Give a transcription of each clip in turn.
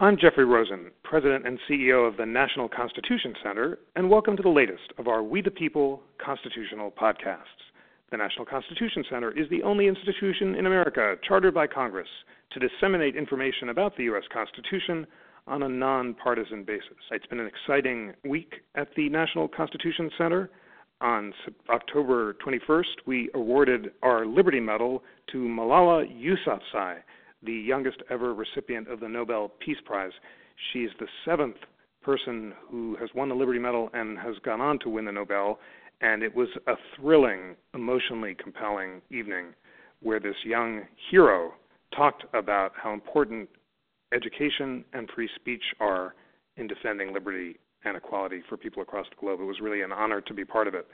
I'm Jeffrey Rosen, President and CEO of the National Constitution Center, and welcome to the latest of our We the People constitutional podcasts. The National Constitution Center is the only institution in America chartered by Congress to disseminate information about the U.S. Constitution on a nonpartisan basis. It's been an exciting week at the National Constitution Center. On October 21st, we awarded our Liberty Medal to Malala Yousafzai the youngest ever recipient of the Nobel Peace Prize. She's the seventh person who has won the Liberty Medal and has gone on to win the Nobel. And it was a thrilling, emotionally compelling evening where this young hero talked about how important education and free speech are in defending liberty and equality for people across the globe. It was really an honor to be part of it.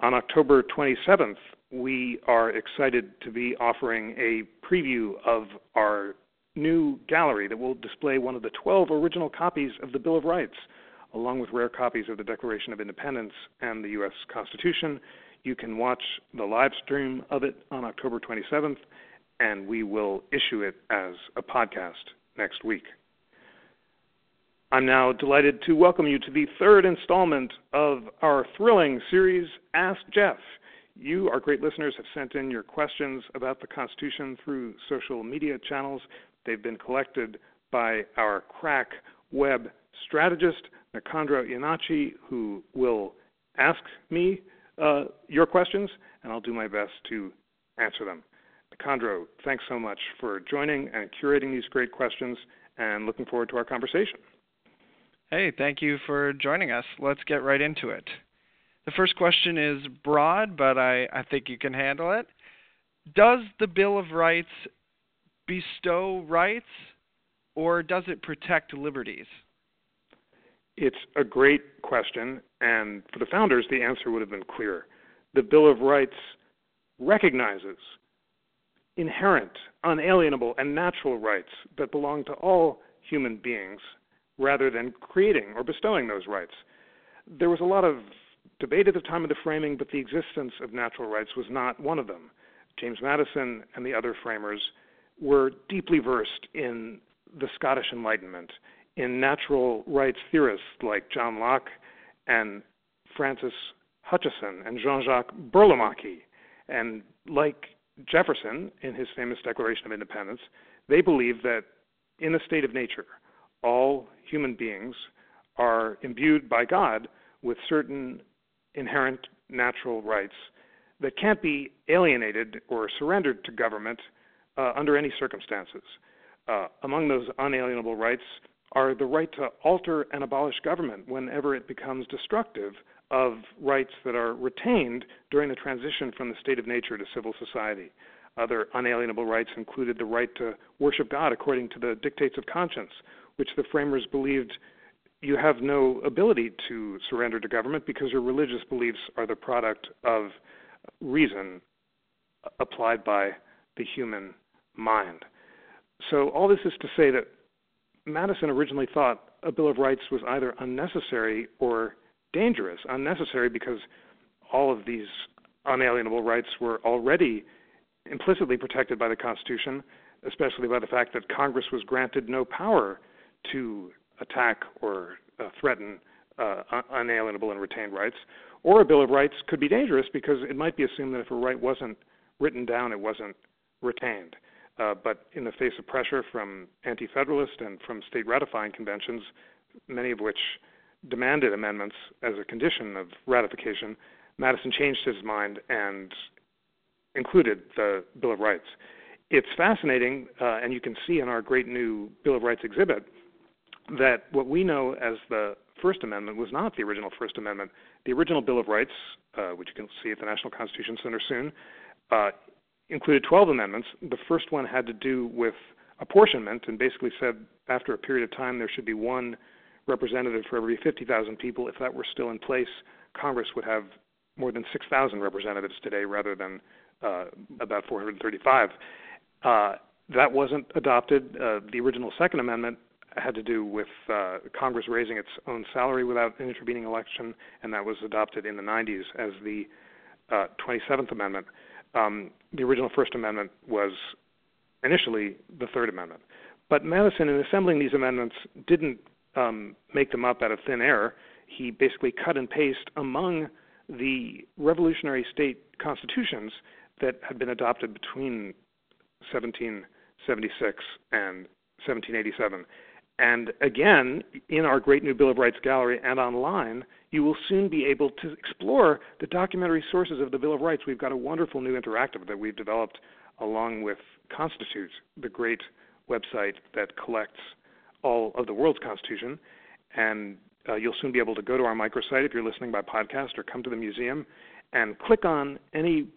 On October 27th, we are excited to be offering a preview of our new gallery that will display one of the 12 original copies of the Bill of Rights, along with rare copies of the Declaration of Independence and the U.S. Constitution. You can watch the live stream of it on October 27th, and we will issue it as a podcast next week. I'm now delighted to welcome you to the third installment of our thrilling series, Ask Jeff. You, our great listeners, have sent in your questions about the Constitution through social media channels. They've been collected by our crack web strategist, Nicandro Iannacci, who will ask me uh, your questions, and I'll do my best to answer them. Nicandro, thanks so much for joining and curating these great questions, and looking forward to our conversation. Hey, thank you for joining us. Let's get right into it. The first question is broad, but I, I think you can handle it. Does the Bill of Rights bestow rights or does it protect liberties? It's a great question, and for the founders, the answer would have been clear. The Bill of Rights recognizes inherent, unalienable, and natural rights that belong to all human beings rather than creating or bestowing those rights. There was a lot of debate at the time of the framing, but the existence of natural rights was not one of them. James Madison and the other framers were deeply versed in the Scottish Enlightenment, in natural rights theorists like John Locke and Francis Hutcheson and Jean Jacques Burlamaqui. And like Jefferson in his famous Declaration of Independence, they believed that in a state of nature, all human beings are imbued by God with certain inherent natural rights that can't be alienated or surrendered to government uh, under any circumstances. Uh, among those unalienable rights are the right to alter and abolish government whenever it becomes destructive of rights that are retained during the transition from the state of nature to civil society. Other unalienable rights included the right to worship God according to the dictates of conscience, which the framers believed you have no ability to surrender to government because your religious beliefs are the product of reason applied by the human mind. So, all this is to say that Madison originally thought a Bill of Rights was either unnecessary or dangerous. Unnecessary because all of these unalienable rights were already implicitly protected by the Constitution, especially by the fact that Congress was granted no power to attack or uh, threaten uh, unalienable and retained rights. Or a Bill of Rights could be dangerous because it might be assumed that if a right wasn't written down, it wasn't retained. Uh, but in the face of pressure from anti federalist and from state ratifying conventions, many of which demanded amendments as a condition of ratification, Madison changed his mind and included the Bill of Rights. It's fascinating, uh, and you can see in our great new Bill of Rights exhibit that what we know as the First Amendment was not the original First Amendment. The original Bill of Rights, uh, which you can see at the National Constitution Center soon, uh, included 12 amendments. The first one had to do with apportionment and basically said after a period of time there should be one representative for every 50,000 people. If that were still in place, Congress would have more than 6,000 representatives today rather than uh, about 435. Uh, that wasn't adopted. Uh, the original Second Amendment had to do with uh, Congress raising its own salary without an intervening election, and that was adopted in the 90s as the uh, 27th Amendment. Um, the original First Amendment was initially the Third Amendment. But Madison, in assembling these amendments, didn't um, make them up out of thin air. He basically cut and pasted among the revolutionary state constitutions that had been adopted between 1776 and 1787. And again, in our Great New Bill of Rights gallery and online, you will soon be able to explore the documentary sources of the Bill of Rights. We've got a wonderful new interactive that we've developed along with Constitute, the great website that collects all of the world's constitution. And uh, you'll soon be able to go to our microsite if you're listening by podcast or come to the museum and click on any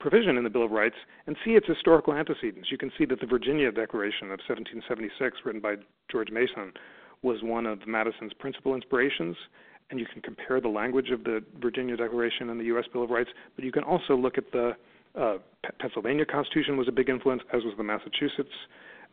provision in the Bill of Rights and see its historical antecedents. You can see that the Virginia Declaration of 1776, written by George Mason, was one of Madison's principal inspirations. And you can compare the language of the Virginia Declaration and the U.S. Bill of Rights, but you can also look at the uh, P- Pennsylvania Constitution was a big influence, as was the Massachusetts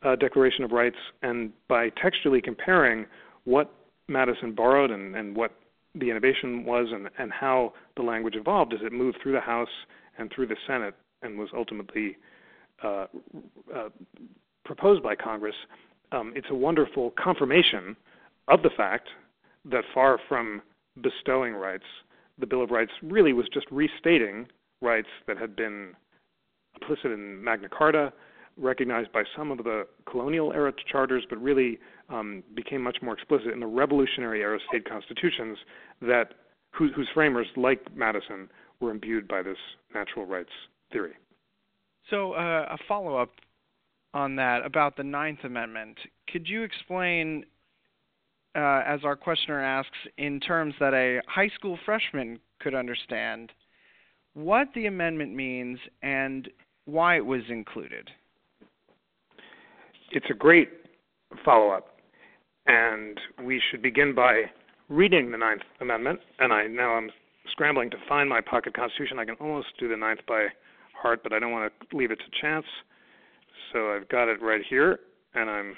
uh, Declaration of Rights. And by textually comparing what Madison borrowed and, and what the innovation was and, and how the language evolved as it moved through the House and through the Senate and was ultimately uh, uh, proposed by Congress, um, it's a wonderful confirmation of the fact that far from bestowing rights, the Bill of Rights really was just restating rights that had been implicit in Magna Carta, recognized by some of the colonial era charters, but really um, became much more explicit in the Revolutionary era state constitutions that whose, whose framers, like Madison, were imbued by this natural rights theory. So, uh, a follow up on that about the Ninth Amendment. Could you explain, uh, as our questioner asks, in terms that a high school freshman could understand, what the amendment means and why it was included? It's a great follow up, and we should begin by reading the Ninth Amendment. And I now I'm scrambling to find my pocket constitution. I can almost do the ninth by heart, but I don't want to leave it to chance. So I've got it right here, and I'm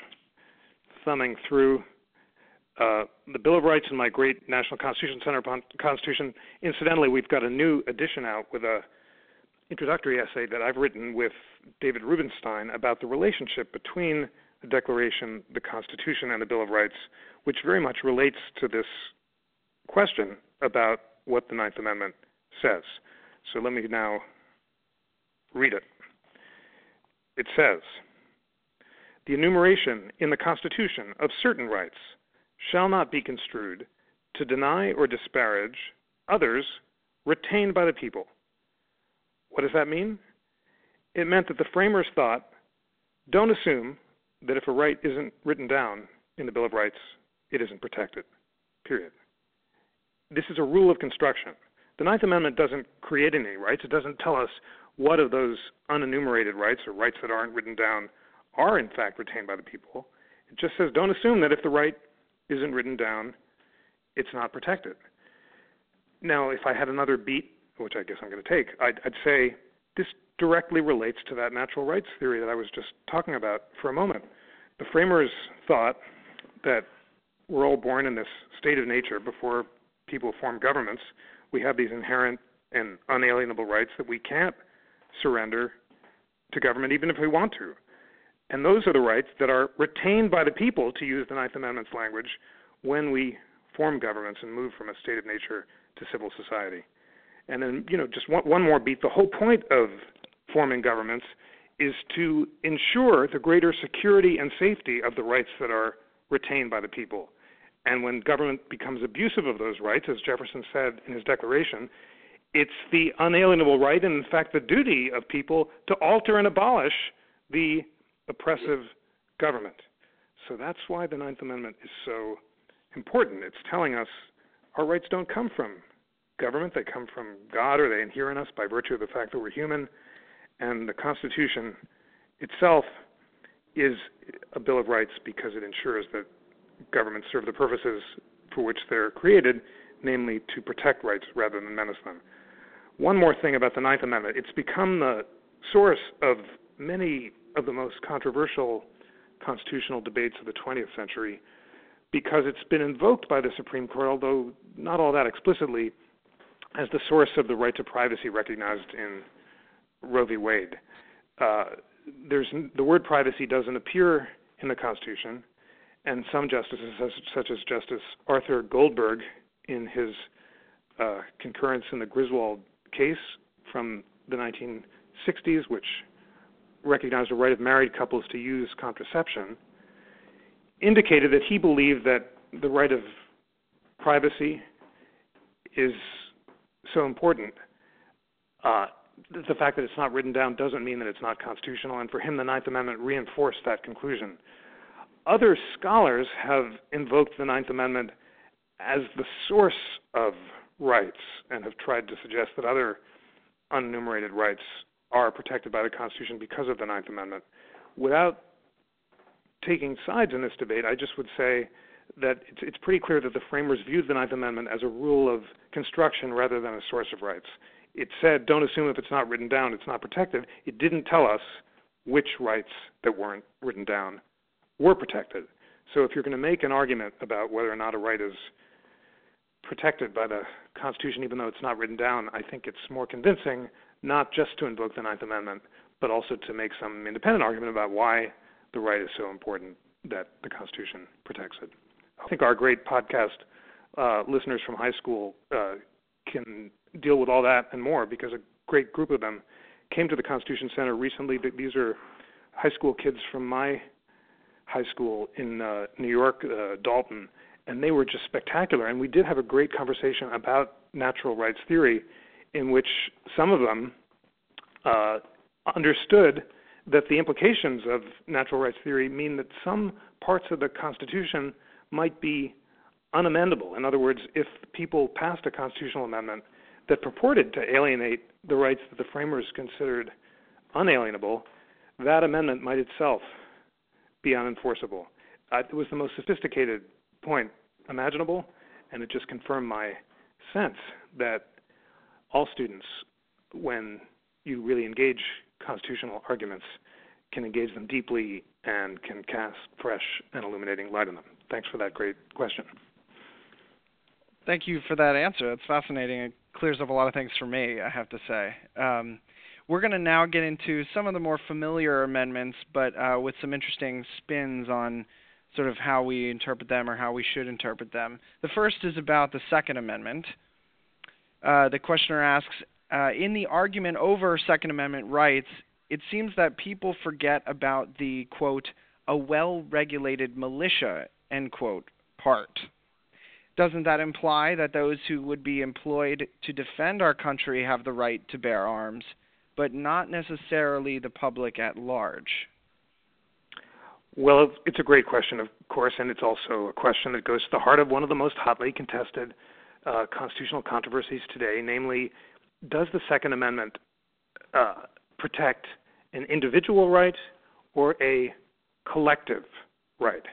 thumbing through uh, the Bill of Rights in my great National Constitution Center Constitution. Incidentally, we've got a new edition out with a introductory essay that I've written with David Rubenstein about the relationship between the Declaration, the Constitution, and the Bill of Rights, which very much relates to this question about what the Ninth Amendment says. So let me now read it. It says The enumeration in the Constitution of certain rights shall not be construed to deny or disparage others retained by the people. What does that mean? It meant that the framers thought don't assume that if a right isn't written down in the Bill of Rights, it isn't protected. Period this is a rule of construction. The Ninth Amendment doesn't create any rights. It doesn't tell us what of those unenumerated rights or rights that aren't written down are in fact retained by the people. It just says don't assume that if the right isn't written down, it's not protected. Now, if I had another beat, which I guess I'm going to take, I'd, I'd say this directly relates to that natural rights theory that I was just talking about for a moment. The framers thought that we're all born in this state of nature before people form governments, we have these inherent and unalienable rights that we can't surrender to government even if we want to. And those are the rights that are retained by the people, to use the Ninth Amendment's language, when we form governments and move from a state of nature to civil society. And then, you know, just one, one more beat. The whole point of forming governments is to ensure the greater security and safety of the rights that are retained by the people. And when government becomes abusive of those rights, as Jefferson said in his Declaration, it's the unalienable right and, in fact, the duty of people to alter and abolish the oppressive government. So that's why the Ninth Amendment is so important. It's telling us our rights don't come from government, they come from God or they inhere in us by virtue of the fact that we're human. And the Constitution itself is a Bill of Rights because it ensures that governments serve the purposes for which they're created, namely to protect rights rather than menace them. One more thing about the Ninth Amendment it's become the source of many of the most controversial constitutional debates of the 20th century because it's been invoked by the Supreme Court, although not all that explicitly, as the source of the right to privacy recognized in Roe v. Wade. Uh, there's the word privacy doesn't appear in the Constitution, and some justices, such as Justice Arthur Goldberg, in his uh, concurrence in the Griswold case from the 1960s, which recognized the right of married couples to use contraception, indicated that he believed that the right of privacy is so important. Uh, the fact that it's not written down doesn't mean that it's not constitutional, and for him, the Ninth Amendment reinforced that conclusion. Other scholars have invoked the Ninth Amendment as the source of rights and have tried to suggest that other unenumerated rights are protected by the Constitution because of the Ninth Amendment. Without taking sides in this debate, I just would say that it's, it's pretty clear that the framers viewed the Ninth Amendment as a rule of construction rather than a source of rights. It said, don't assume if it's not written down, it's not protected. It didn't tell us which rights that weren't written down were protected. So if you're going to make an argument about whether or not a right is protected by the Constitution, even though it's not written down, I think it's more convincing not just to invoke the Ninth Amendment, but also to make some independent argument about why the right is so important that the Constitution protects it. I think our great podcast uh, listeners from high school uh, can deal with all that and more because a great group of them came to the Constitution Center recently. These are high school kids from my high school in uh, New York, uh, Dalton, and they were just spectacular. And we did have a great conversation about natural rights theory, in which some of them uh, understood that the implications of natural rights theory mean that some parts of the Constitution might be unamendable. In other words, if people passed a constitutional amendment that purported to alienate the rights that the framers considered unalienable, that amendment might itself be unenforceable. Uh, it was the most sophisticated point imaginable, and it just confirmed my sense that all students, when you really engage constitutional arguments, can engage them deeply and can cast fresh and illuminating light on them. Thanks for that great question. Thank you for that answer. It's fascinating. It clears up a lot of things for me, I have to say. Um, we're going to now get into some of the more familiar amendments, but uh, with some interesting spins on sort of how we interpret them or how we should interpret them. The first is about the Second Amendment. Uh, the questioner asks uh, In the argument over Second Amendment rights, it seems that people forget about the quote, a well regulated militia, end quote, part. Doesn't that imply that those who would be employed to defend our country have the right to bear arms, but not necessarily the public at large? Well, it's a great question, of course, and it's also a question that goes to the heart of one of the most hotly contested uh, constitutional controversies today, namely, does the Second Amendment uh, protect an individual right or a collective right?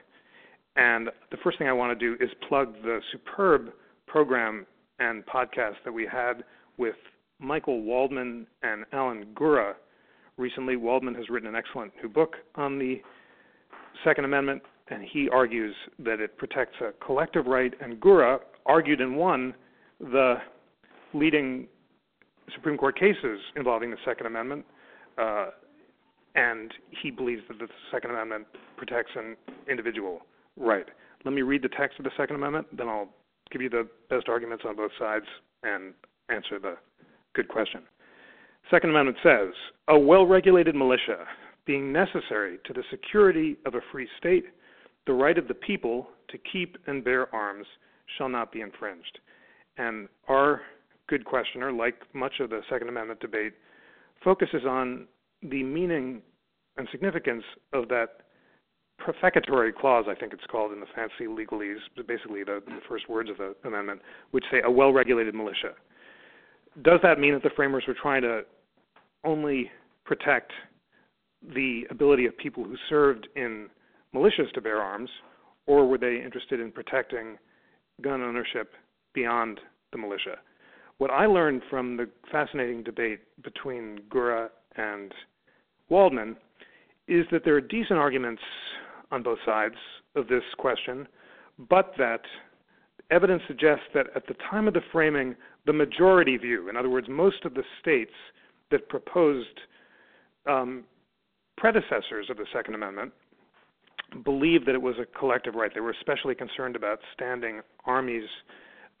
And the first thing I want to do is plug the superb program and podcast that we had with Michael Waldman and Alan Gura recently. Waldman has written an excellent new book on the Second Amendment, and he argues that it protects a collective right, and Gura argued and won the leading Supreme Court cases involving the Second Amendment, uh, and he believes that the Second Amendment protects an individual right. Let me read the text of the Second Amendment, then I'll give you the best arguments on both sides and answer the good question. Second Amendment says, a well-regulated militia being necessary to the security of a free state, the right of the people to keep and bear arms shall not be infringed. And our good questioner, like much of the Second Amendment debate, focuses on the meaning and significance of that prefatory clause, I think it's called in the fancy legalese, basically the, the first words of the amendment, which say a well regulated militia. Does that mean that the framers were trying to only protect the ability of people who served in militias to bear arms, or were they interested in protecting gun ownership beyond the militia? What I learned from the fascinating debate between Gura and Waldman is that there are decent arguments on both sides of this question, but that evidence suggests that at the time of the framing, the majority view, in other words, most of the states that proposed um, predecessors of the Second Amendment believed that it was a collective right. They were especially concerned about standing armies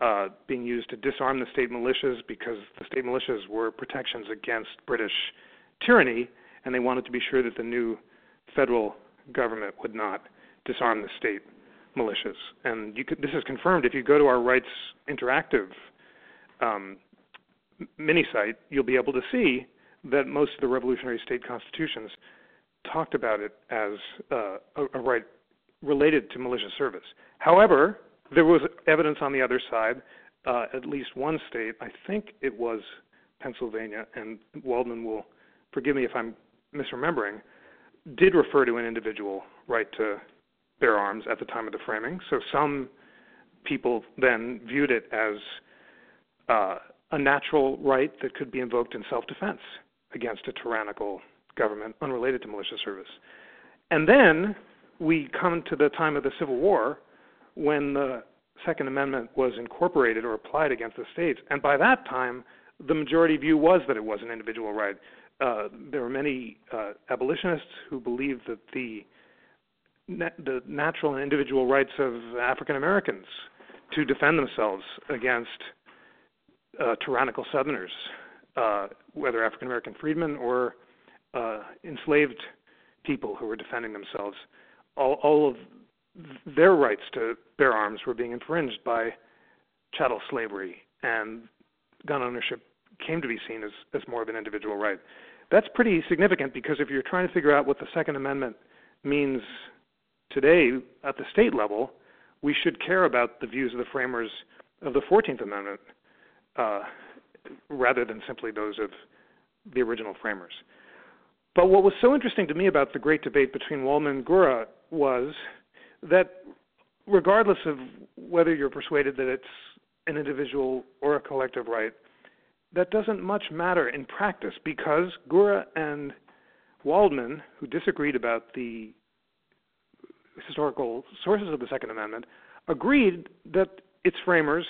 uh, being used to disarm the state militias because the state militias were protections against British tyranny, and they wanted to be sure that the new federal government would not disarm the state militias. And could, this is confirmed if you go to our Rights Interactive um, mini site, you'll be able to see that most of the revolutionary state constitutions talked about it as uh, a, a right related to militia service. However, there was evidence on the other side. Uh, at least one state, I think it was Pennsylvania, and Waldman will forgive me if I'm misremembering, did refer to an individual right to bear arms at the time of the framing. So some people then viewed it as uh, a natural right that could be invoked in self defense against a tyrannical government unrelated to militia service. And then we come to the time of the Civil War when the Second Amendment was incorporated or applied against the states. And by that time, the majority view was that it was an individual right. Uh, there were many uh, abolitionists who believed that the the natural and individual rights of African Americans to defend themselves against uh, tyrannical Southerners, uh, whether African American freedmen or uh, enslaved people who were defending themselves, all, all of their rights to bear arms were being infringed by chattel slavery, and gun ownership came to be seen as, as more of an individual right. That's pretty significant because if you're trying to figure out what the Second Amendment means today at the state level, we should care about the views of the framers of the 14th Amendment uh, rather than simply those of the original framers. But what was so interesting to me about the great debate between Waldman and Gura was that regardless of whether you're persuaded that it's an individual or a collective right, that doesn't much matter in practice because Gura and Waldman, who disagreed about the historical sources of the Second Amendment, agreed that its framers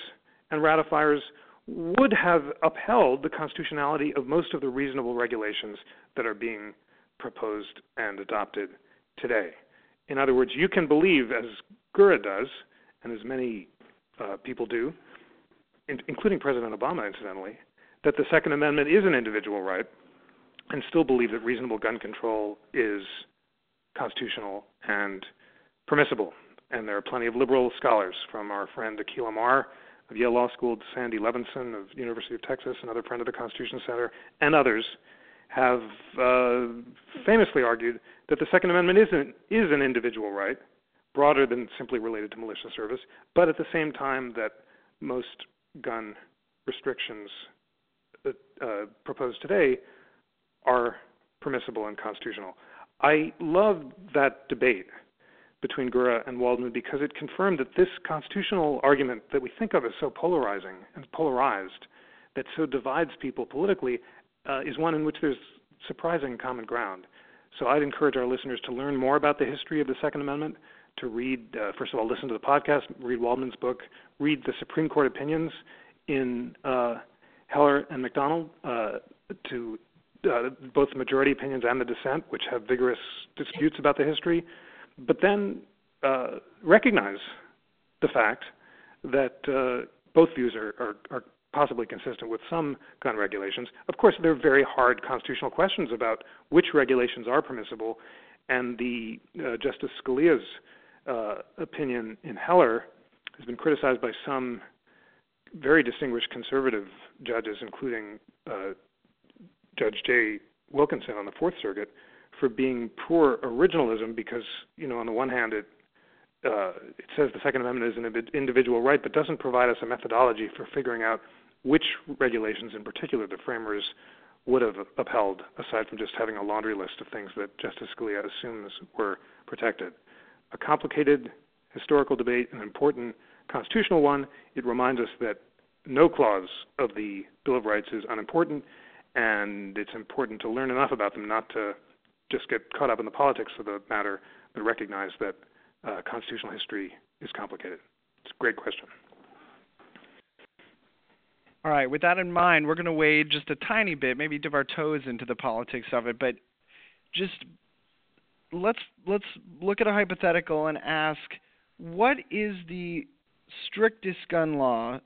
and ratifiers would have upheld the constitutionality of most of the reasonable regulations that are being proposed and adopted today. In other words, you can believe, as Gura does, and as many uh, people do, in, including President Obama, incidentally, that the Second Amendment is an individual right, and still believe that reasonable gun control is constitutional and permissible. And there are plenty of liberal scholars, from our friend Akhil Amar of Yale Law School to Sandy Levinson of University of Texas, another friend of the Constitution Center, and others, have uh, famously argued that the Second Amendment is an, is an individual right, broader than simply related to militia service, but at the same time that most gun restrictions that, uh, proposed today are permissible and constitutional. I love that debate between Gura and Waldman because it confirmed that this constitutional argument that we think of as so polarizing and polarized, that so divides people politically, uh, is one in which there's surprising common ground. So I'd encourage our listeners to learn more about the history of the Second Amendment, to read, uh, first of all, listen to the podcast, read Waldman's book, read the Supreme Court opinions in uh, Heller and McDonald, uh, to uh, both the majority opinions and the dissent, which have vigorous disputes about the history, but then uh, recognize the fact that uh, both views are, are, are possibly consistent with some gun regulations. Of course, there are very hard constitutional questions about which regulations are permissible, and the uh, Justice Scalia's uh, opinion in Heller has been criticized by some very distinguished conservative judges, including uh, Judge Jay Wilkinson on the Fourth Circuit, for being poor originalism because, you know, on the one hand, it uh, it says the Second Amendment is an individual right, but doesn't provide us a methodology for figuring out which regulations in particular the framers would have upheld, aside from just having a laundry list of things that Justice Scalia assumes were protected. A complicated historical debate, an important constitutional one. It reminds us that no clause of the Bill of Rights is unimportant, and it's important to learn enough about them not to just get caught up in the politics of the matter, but recognize that uh, constitutional history is complicated. It's a great question. All right, with that in mind, we're going to wade just a tiny bit, maybe dip our toes into the politics of it, but just let's let's look at a hypothetical and ask what is the strictest gun law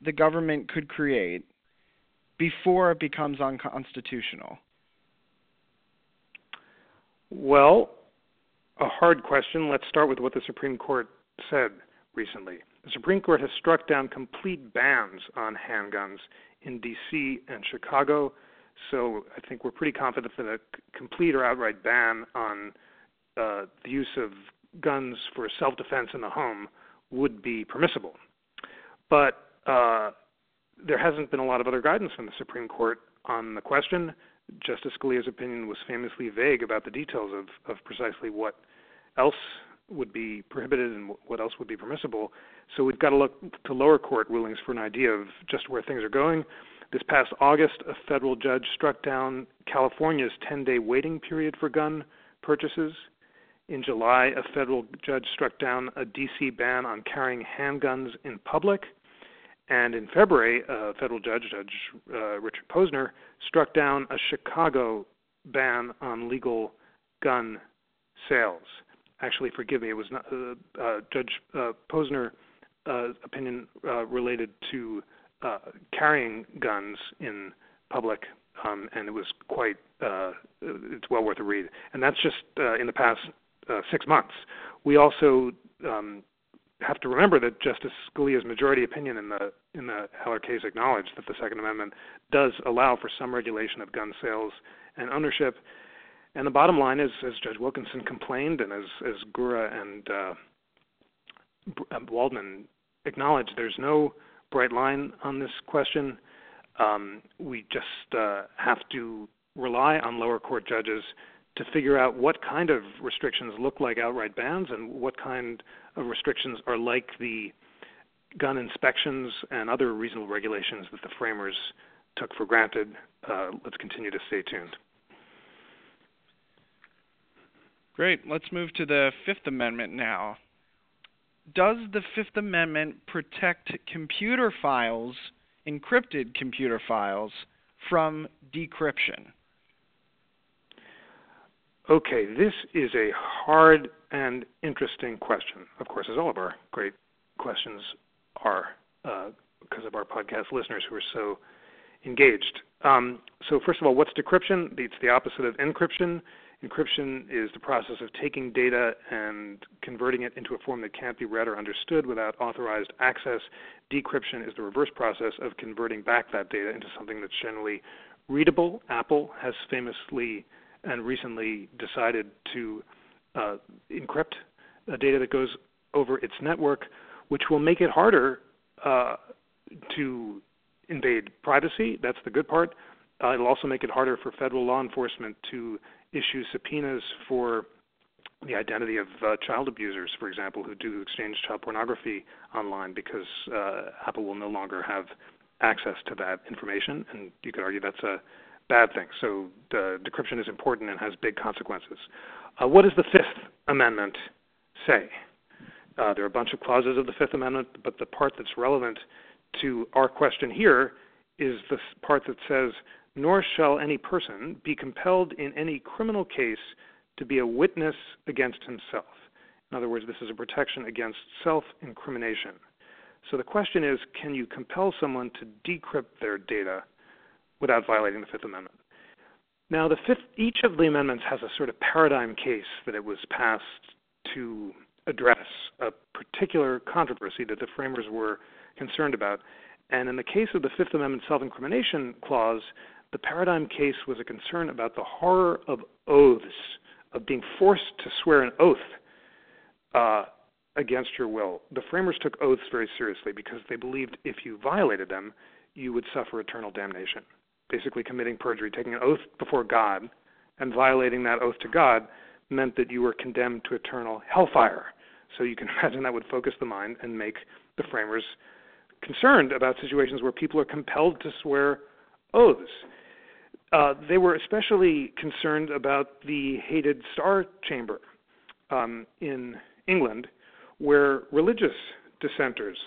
the government could create before it becomes unconstitutional? Well, a hard question. Let's start with what the Supreme Court said recently. The Supreme Court has struck down complete bans on handguns in D.C. and Chicago. So I think we're pretty confident that a complete or outright ban on uh, the use of guns for self-defense in the home would be permissible. But uh, there hasn't been a lot of other guidance from the Supreme Court on the question. Justice Scalia's opinion was famously vague about the details of, of precisely what else would be prohibited and what else would be permissible. So we've got to look to lower court rulings for an idea of just where things are going. This past August, a federal judge struck down California's 10 day waiting period for gun purchases. In July, a federal judge struck down a D.C. ban on carrying handguns in public. And in February, a federal judge, Judge uh, Richard Posner, struck down a Chicago ban on legal gun sales. Actually, forgive me, it was not, uh, uh, Judge uh, Posner uh, opinion uh, related to uh, carrying guns in public, um, and it was quite. Uh, it's well worth a read. And that's just in the past six months. We also um, have to remember that Justice Scalia's majority opinion in the in the Heller case acknowledged that the Second Amendment does allow for some regulation of gun sales and ownership. And the bottom line is, as Judge Wilkinson complained, and as as Gura and uh, Waldman acknowledged, there's no bright line on this question. Um, we just uh, have to rely on lower court judges to figure out what kind of restrictions look like outright bans and what kind restrictions are like the gun inspections and other reasonable regulations that the framers took for granted. Uh, let's continue to stay tuned. Great. Let's move to the Fifth Amendment now. Does the Fifth Amendment protect computer files, encrypted computer files, from decryption? Okay, this is a hard and interesting question. Of course, as all of our great questions are, uh, because of our podcast listeners who are so engaged. Um, so, first of all, what's decryption? It's the opposite of encryption. Encryption is the process of taking data and converting it into a form that can't be read or understood without authorized access. Decryption is the reverse process of converting back that data into something that's generally readable. Apple has famously and recently decided to uh, encrypt data that goes over its network, which will make it harder uh, to invade privacy. That's the good part. Uh, it'll also make it harder for federal law enforcement to issue subpoenas for the identity of uh, child abusers, for example, who do exchange child pornography online, because uh, Apple will no longer have access to that information, and you could argue that's a bad thing. So the decryption is important and has big consequences. Uh, what does the Fifth Amendment say? Uh, there are a bunch of clauses of the Fifth Amendment, but the part that's relevant to our question here is the part that says, nor shall any person be compelled in any criminal case to be a witness against himself. In other words, this is a protection against self incrimination. So the question is can you compel someone to decrypt their data without violating the Fifth Amendment. Now, the fifth, each of the amendments has a sort of paradigm case that it was passed to address a particular controversy that the framers were concerned about. And in the case of the Fifth Amendment self incrimination clause, the paradigm case was a concern about the horror of oaths, of being forced to swear an oath uh, against your will. The framers took oaths very seriously because they believed if you violated them, you would suffer eternal damnation basically committing perjury, taking an oath before God, and violating that oath to God meant that you were condemned to eternal hellfire. So you can imagine that would focus the mind and make the framers concerned about situations where people are compelled to swear oaths. Uh, they were especially concerned about the hated Star Chamber um, in England, where religious dissenters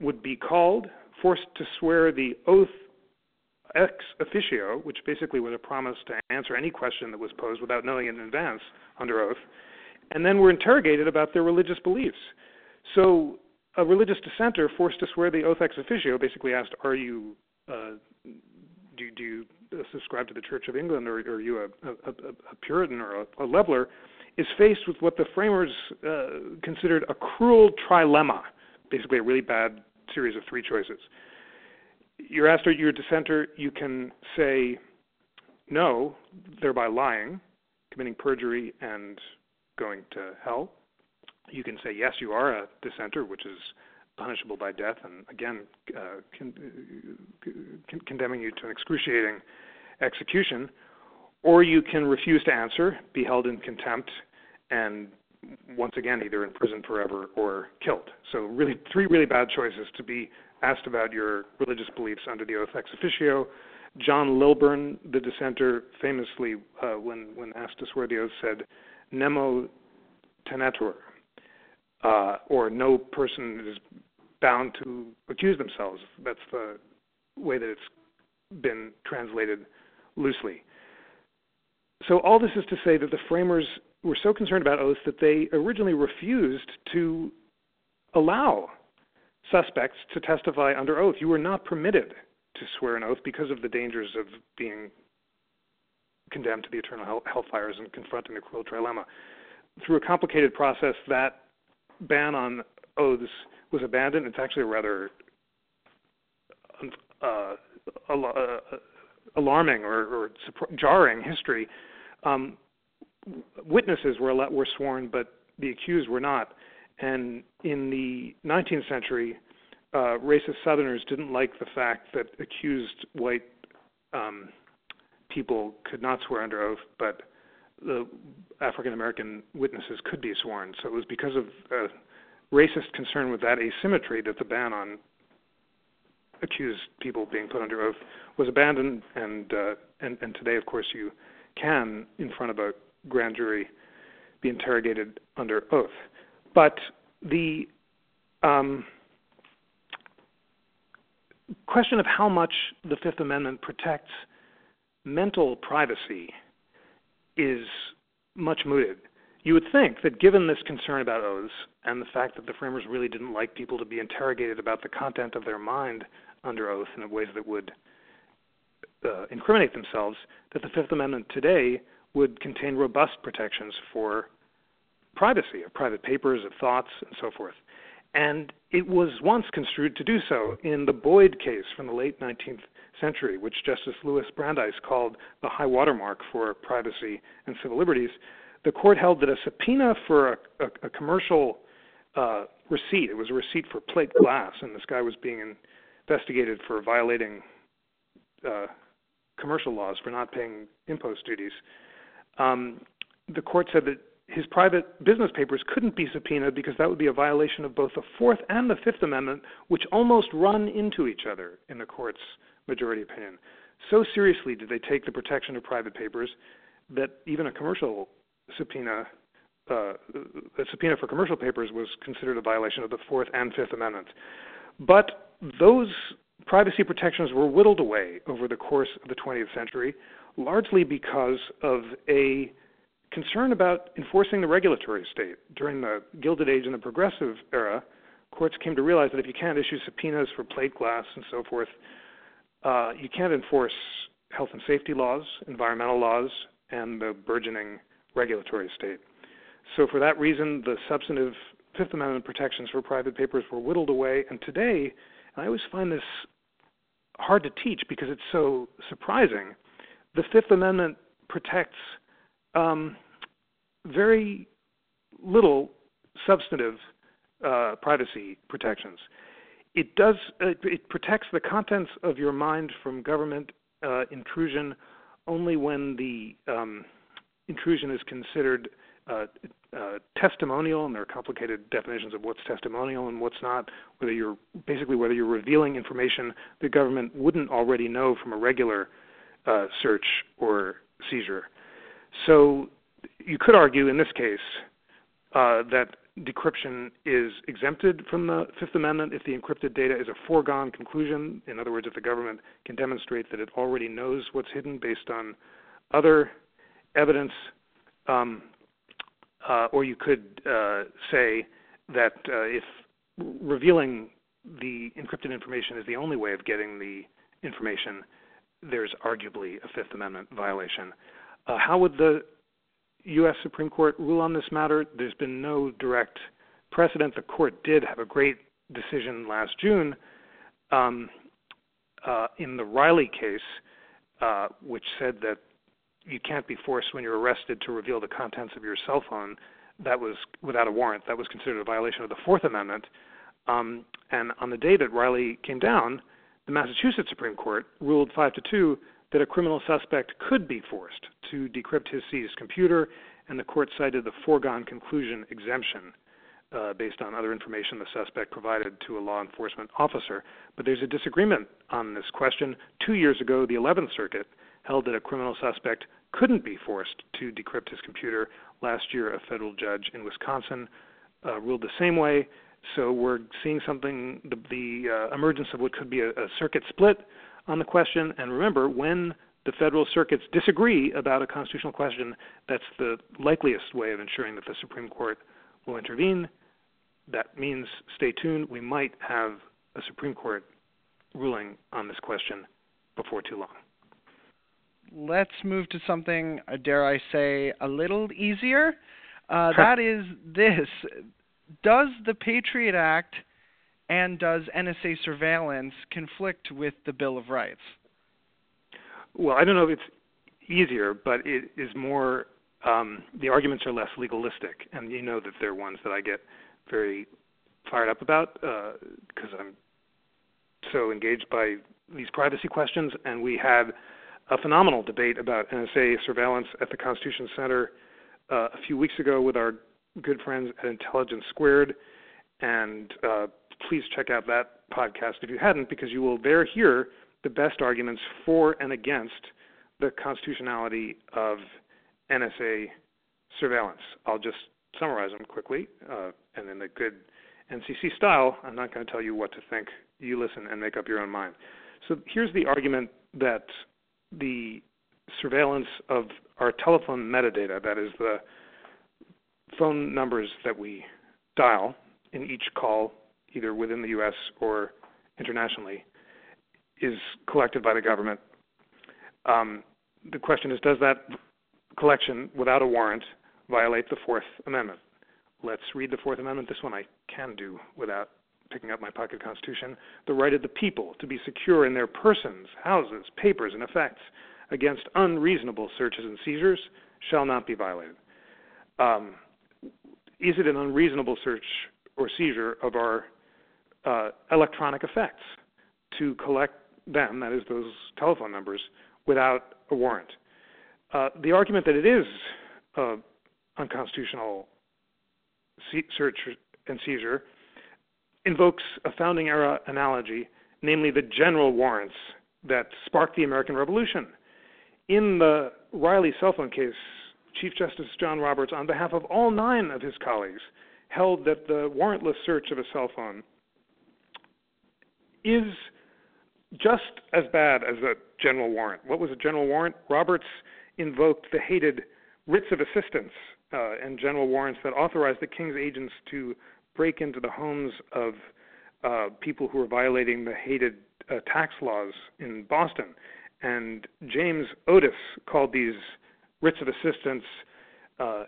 would be called, forced to swear the oath ex officio, which basically was a promise to answer any question that was posed without knowing it in advance under oath, and then were interrogated about their religious beliefs. So a religious dissenter forced to swear the oath ex officio basically asked, "Are you uh, do, do you subscribe to the Church of England, or, or are you a, a, a Puritan or a, a Leveler?" Is faced with what the framers uh, considered a cruel trilemma, basically a really bad series of three choices. You're asked, are you a dissenter? You can say no, thereby lying, committing perjury, and going to hell you can say yes, you are a dissenter, which is punishable by death, and again, uh, con- con- condemning you to an excruciating execution, or you can refuse to answer, be held in contempt, and once again either in prison forever or killed. So really, three really bad choices to be asked about your religious beliefs under the oath ex officio. John Lilburne, the dissenter, famously, uh, when when asked to swear the oath, said, "Nemo tenetur," uh, or no person is bound to accuse themselves. That's the way that it's been translated loosely. So, all this is to say that the framers were so concerned about oaths that they originally refused to allow suspects to testify under oath. You were not permitted to swear an oath because of the dangers of being condemned to the eternal hell- hellfires and confronting the cruel trilemma. Through a complicated process, that ban on oaths was abandoned. It's actually a rather uh, uh, alarming or, or jarring history. Um, witnesses were were sworn, but the accused were not. And in the 19th century, uh, racist Southerners didn't like the fact that accused white um, people could not swear under oath, but the African American witnesses could be sworn. So it was because of uh, racist concern with that asymmetry that the ban on accused people being put under oath was abandoned. And uh, and, and today, of course, you can, in front of a grand jury, be interrogated under oath. But the um, question of how much the Fifth Amendment protects mental privacy is much mooted. You would think that given this concern about oaths and the fact that the framers really didn't like people to be interrogated about the content of their mind under oath in ways that would uh, incriminate themselves, that the Fifth Amendment today would contain robust protections for privacy of private papers, of thoughts, and so forth. And it was once construed to do so in the Boyd case from the late 19th century, which Justice Louis Brandeis called the high watermark for privacy and civil liberties, the court held that a subpoena for a, a, a commercial uh, receipt, it was a receipt for plate glass, and this guy was being investigated for violating uh, commercial laws for not paying impost duties. Um, the court said that his private business papers couldn't be subpoenaed because that would be a violation of both the Fourth and the Fifth Amendment, which almost run into each other in the court's majority opinion. So seriously did they take the protection of private papers that even a commercial subpoena, uh, a subpoena for commercial papers, was considered a violation of the Fourth and Fifth Amendments. But those privacy protections were whittled away over the course of the 20th century, largely because of a concern about enforcing the regulatory state. During the Gilded Age and the Progressive era, courts came to realize that if you can't issue subpoenas for plate glass and so forth, uh, you can't enforce health and safety laws, environmental laws, and the burgeoning regulatory state. So, for that reason, the substantive Fifth Amendment protections for private papers were whittled away. And today, and I always find this hard to teach because it's so surprising, the Fifth Amendment protects um, very little substantive uh, privacy protections it does uh, it protects the contents of your mind from government uh, intrusion only when the um, intrusion is considered uh, uh, testimonial, and there are complicated definitions of what's testimonial and what's not. Whether you're basically whether you're revealing information the government wouldn't already know from a regular uh, search or seizure. So you could argue in this case uh, that decryption is exempted from the Fifth Amendment if the encrypted data is a foregone conclusion. In other words, if the government can demonstrate that it already knows what's hidden based on other evidence, um, uh, or you could uh, say that uh, if revealing the encrypted information is the only way of getting the information, there's arguably a Fifth Amendment violation. Uh, how would the U.S. Supreme Court rule on this matter? There's been no direct precedent. The court did have a great decision last June um, uh, in the Riley case, uh, which said that you can't be forced when you're arrested to reveal the contents of your cell phone. That was without a warrant. That was considered a violation of the Fourth Amendment. Um, and on the day that Riley came down, the Massachusetts Supreme Court ruled five to two that a criminal suspect could be forced to decrypt his seized computer, and the court cited the foregone conclusion exemption uh, based on other information the suspect provided to a law enforcement officer. But there's a disagreement on this question. Two years ago, the 11th Circuit held that a criminal suspect couldn't be forced to decrypt his computer. Last year, a federal judge in Wisconsin uh, ruled the same way. So we're seeing something, the, the uh, emergence of what could be a, a circuit split on the question. And remember, when the federal circuits disagree about a constitutional question, that's the likeliest way of ensuring that the Supreme Court will intervene. That means stay tuned. We might have a Supreme Court ruling on this question before too long. Let's move to something, uh, dare I say, a little easier. Uh, that is this Does the Patriot Act and does NSA surveillance conflict with the Bill of Rights? Well, I don't know if it's easier, but it is more. Um, the arguments are less legalistic, and you know that they're ones that I get very fired up about because uh, I'm so engaged by these privacy questions. And we had a phenomenal debate about NSA surveillance at the Constitution Center uh, a few weeks ago with our good friends at Intelligence Squared. And uh, please check out that podcast if you hadn't, because you will there hear the best arguments for and against the constitutionality of NSA surveillance. I'll just summarize them quickly, uh, and in the good NCC style, I'm not going to tell you what to think. You listen and make up your own mind. So here's the argument that the surveillance of our telephone metadata, that is the phone numbers that we dial in each call either within the U.S. or internationally, is collected by the government. Um, the question is, does that collection without a warrant violate the Fourth Amendment? Let's read the Fourth Amendment. This one I can do without picking up my pocket constitution. The right of the people to be secure in their persons, houses, papers, and effects against unreasonable searches and seizures shall not be violated. Um, is it an unreasonable search or seizure of our uh, electronic effects to collect them, that is, those telephone numbers, without a warrant. Uh, the argument that it is uh, unconstitutional search and seizure invokes a founding era analogy, namely the general warrants that sparked the American Revolution. In the Riley cell phone case, Chief Justice John Roberts, on behalf of all nine of his colleagues, held that the warrantless search of a cell phone is just as bad as a general warrant. What was a general warrant? Roberts invoked the hated writs of assistance uh, and general warrants that authorized the king's agents to break into the homes of uh, people who were violating the hated uh, tax laws in Boston. And James Otis called these writs of assistance uh,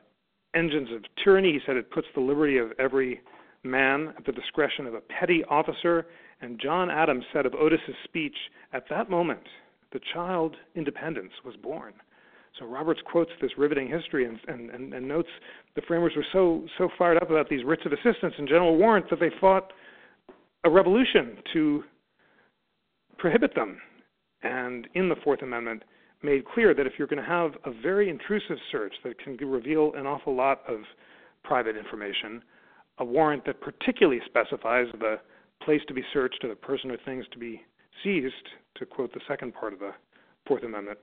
engines of tyranny. He said it puts the liberty of every man at the discretion of a petty officer and John Adams said of Otis's speech, at that moment, the child independence was born. So Roberts quotes this riveting history and, and, and, and notes the framers were so so fired up about these writs of assistance and general warrants that they fought a revolution to prohibit them. And in the Fourth Amendment, made clear that if you're going to have a very intrusive search that can reveal an awful lot of private information, a warrant that particularly specifies the place to be searched or the person or things to be seized, to quote the second part of the Fourth Amendment,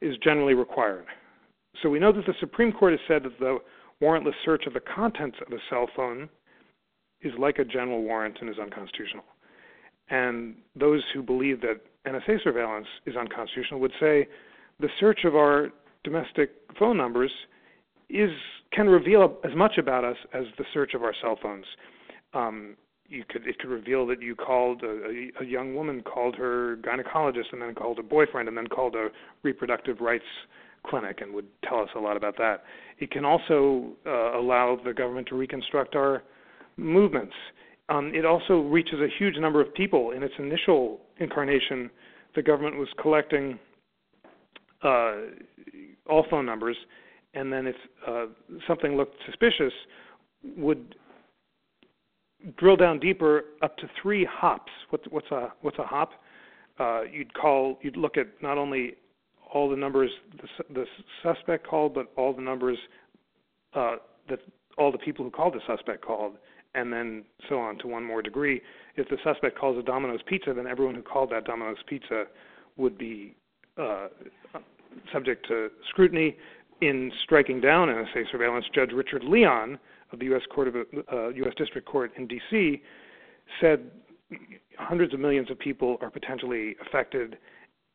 is generally required. So we know that the Supreme Court has said that the warrantless search of the contents of a cell phone is like a general warrant and is unconstitutional. And those who believe that NSA surveillance is unconstitutional would say the search of our domestic phone numbers is can reveal as much about us as the search of our cell phones. Um, you could it could reveal that you called a, a young woman called her gynecologist and then called a boyfriend and then called a reproductive rights clinic and would tell us a lot about that. It can also uh, allow the government to reconstruct our movements. Um, it also reaches a huge number of people. In its initial incarnation, the government was collecting uh, all phone numbers, and then if uh, something looked suspicious, would drill down deeper up to three hops. What's, what's a what's a hop? Uh, you'd call you'd look at not only all the numbers the, the suspect called, but all the numbers uh, that all the people who called the suspect called, and then so on to one more degree. If the suspect calls a Domino's Pizza, then everyone who called that Domino's Pizza would be uh, subject to scrutiny. In striking down NSA surveillance, Judge Richard Leon of the U.S. Court of uh, U.S. District Court in D.C. said hundreds of millions of people are potentially affected.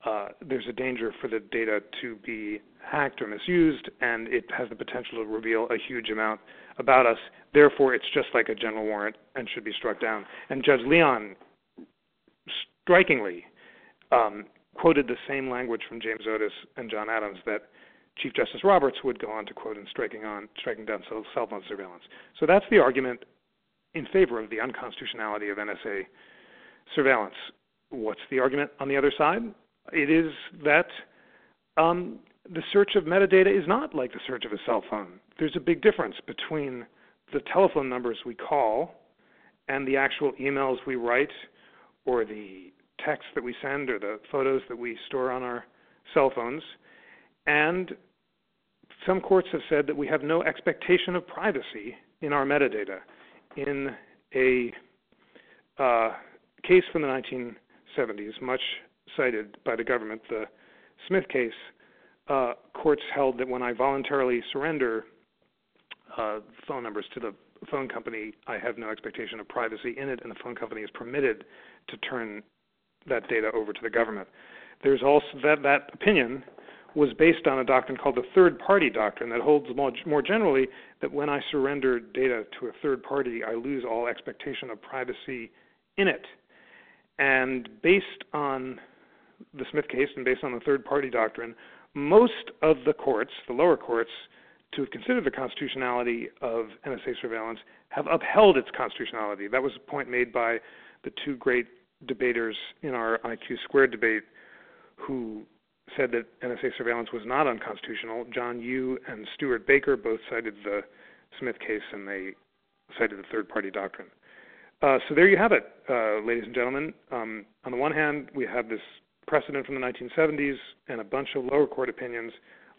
Uh, there's a danger for the data to be hacked or misused, and it has the potential to reveal a huge amount about us. Therefore, it's just like a general warrant and should be struck down. And Judge Leon strikingly um, quoted the same language from James Otis and John Adams that Chief Justice Roberts would go on to quote in striking on striking down cell phone surveillance. So that's the argument in favor of the unconstitutionality of NSA surveillance. What's the argument on the other side? It is that um, the search of metadata is not like the search of a cell phone. There's a big difference between the telephone numbers we call and the actual emails we write or the text that we send or the photos that we store on our cell phones. And some courts have said that we have no expectation of privacy in our metadata. In a uh, case from the 1970s, much cited by the government, the Smith case, uh, courts held that when I voluntarily surrender uh, phone numbers to the phone company, I have no expectation of privacy in it, and the phone company is permitted to turn that data over to the government. There's also that that opinion was based on a doctrine called the third party doctrine that holds more, generally that when I surrender data to a third party, I lose all expectation of privacy in it. And based on the Smith case and based on the third party doctrine, most of the courts, the lower courts, to have considered the constitutionality of NSA surveillance have upheld its constitutionality. That was a point made by the two great debaters in our IQ squared debate who said that NSA surveillance was not unconstitutional. John Yoo and Stewart Baker both cited the Smith case and they cited the third party doctrine. Uh, so there you have it, uh, ladies and gentlemen. Um, on the one hand, we have this precedent from the 1970s and a bunch of lower court opinions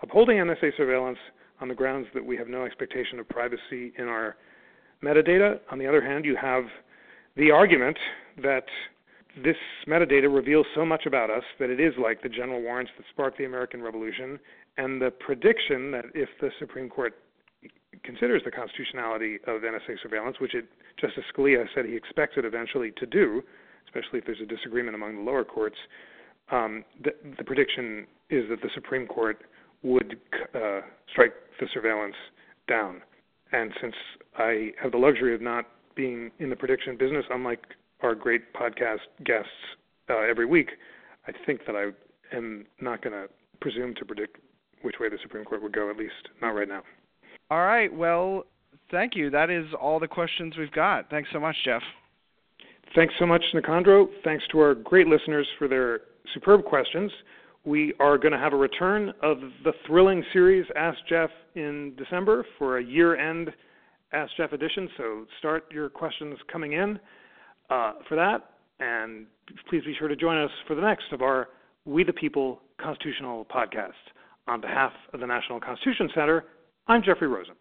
upholding NSA surveillance on the grounds that we have no expectation of privacy in our metadata. On the other hand, you have the argument that this metadata reveals so much about us that it is like the general warrants that sparked the American Revolution, and the prediction that if the Supreme Court considers the constitutionality of NSA surveillance, which it, Justice Scalia said he expects it eventually to do, especially if there's a disagreement among the lower courts, um, the, the, prediction is that the Supreme Court would uh, strike the surveillance down. And since I have the luxury of not being in the prediction business, unlike our great podcast guests uh, every week, I think that I am not going to presume to predict which way the Supreme Court would go, at least not right now. All right. Well, thank you. That is all the questions we've got. Thanks so much, Jeff. Thanks so much, Nicandro. Thanks to our great listeners for their superb questions. We are going to have a return of the thrilling series Ask Jeff in December for a year end Ask Jeff edition. So start your questions coming in uh, for that. And please be sure to join us for the next of our We the People constitutional podcasts. On behalf of the National Constitution Center, I'm Jeffrey Rosen.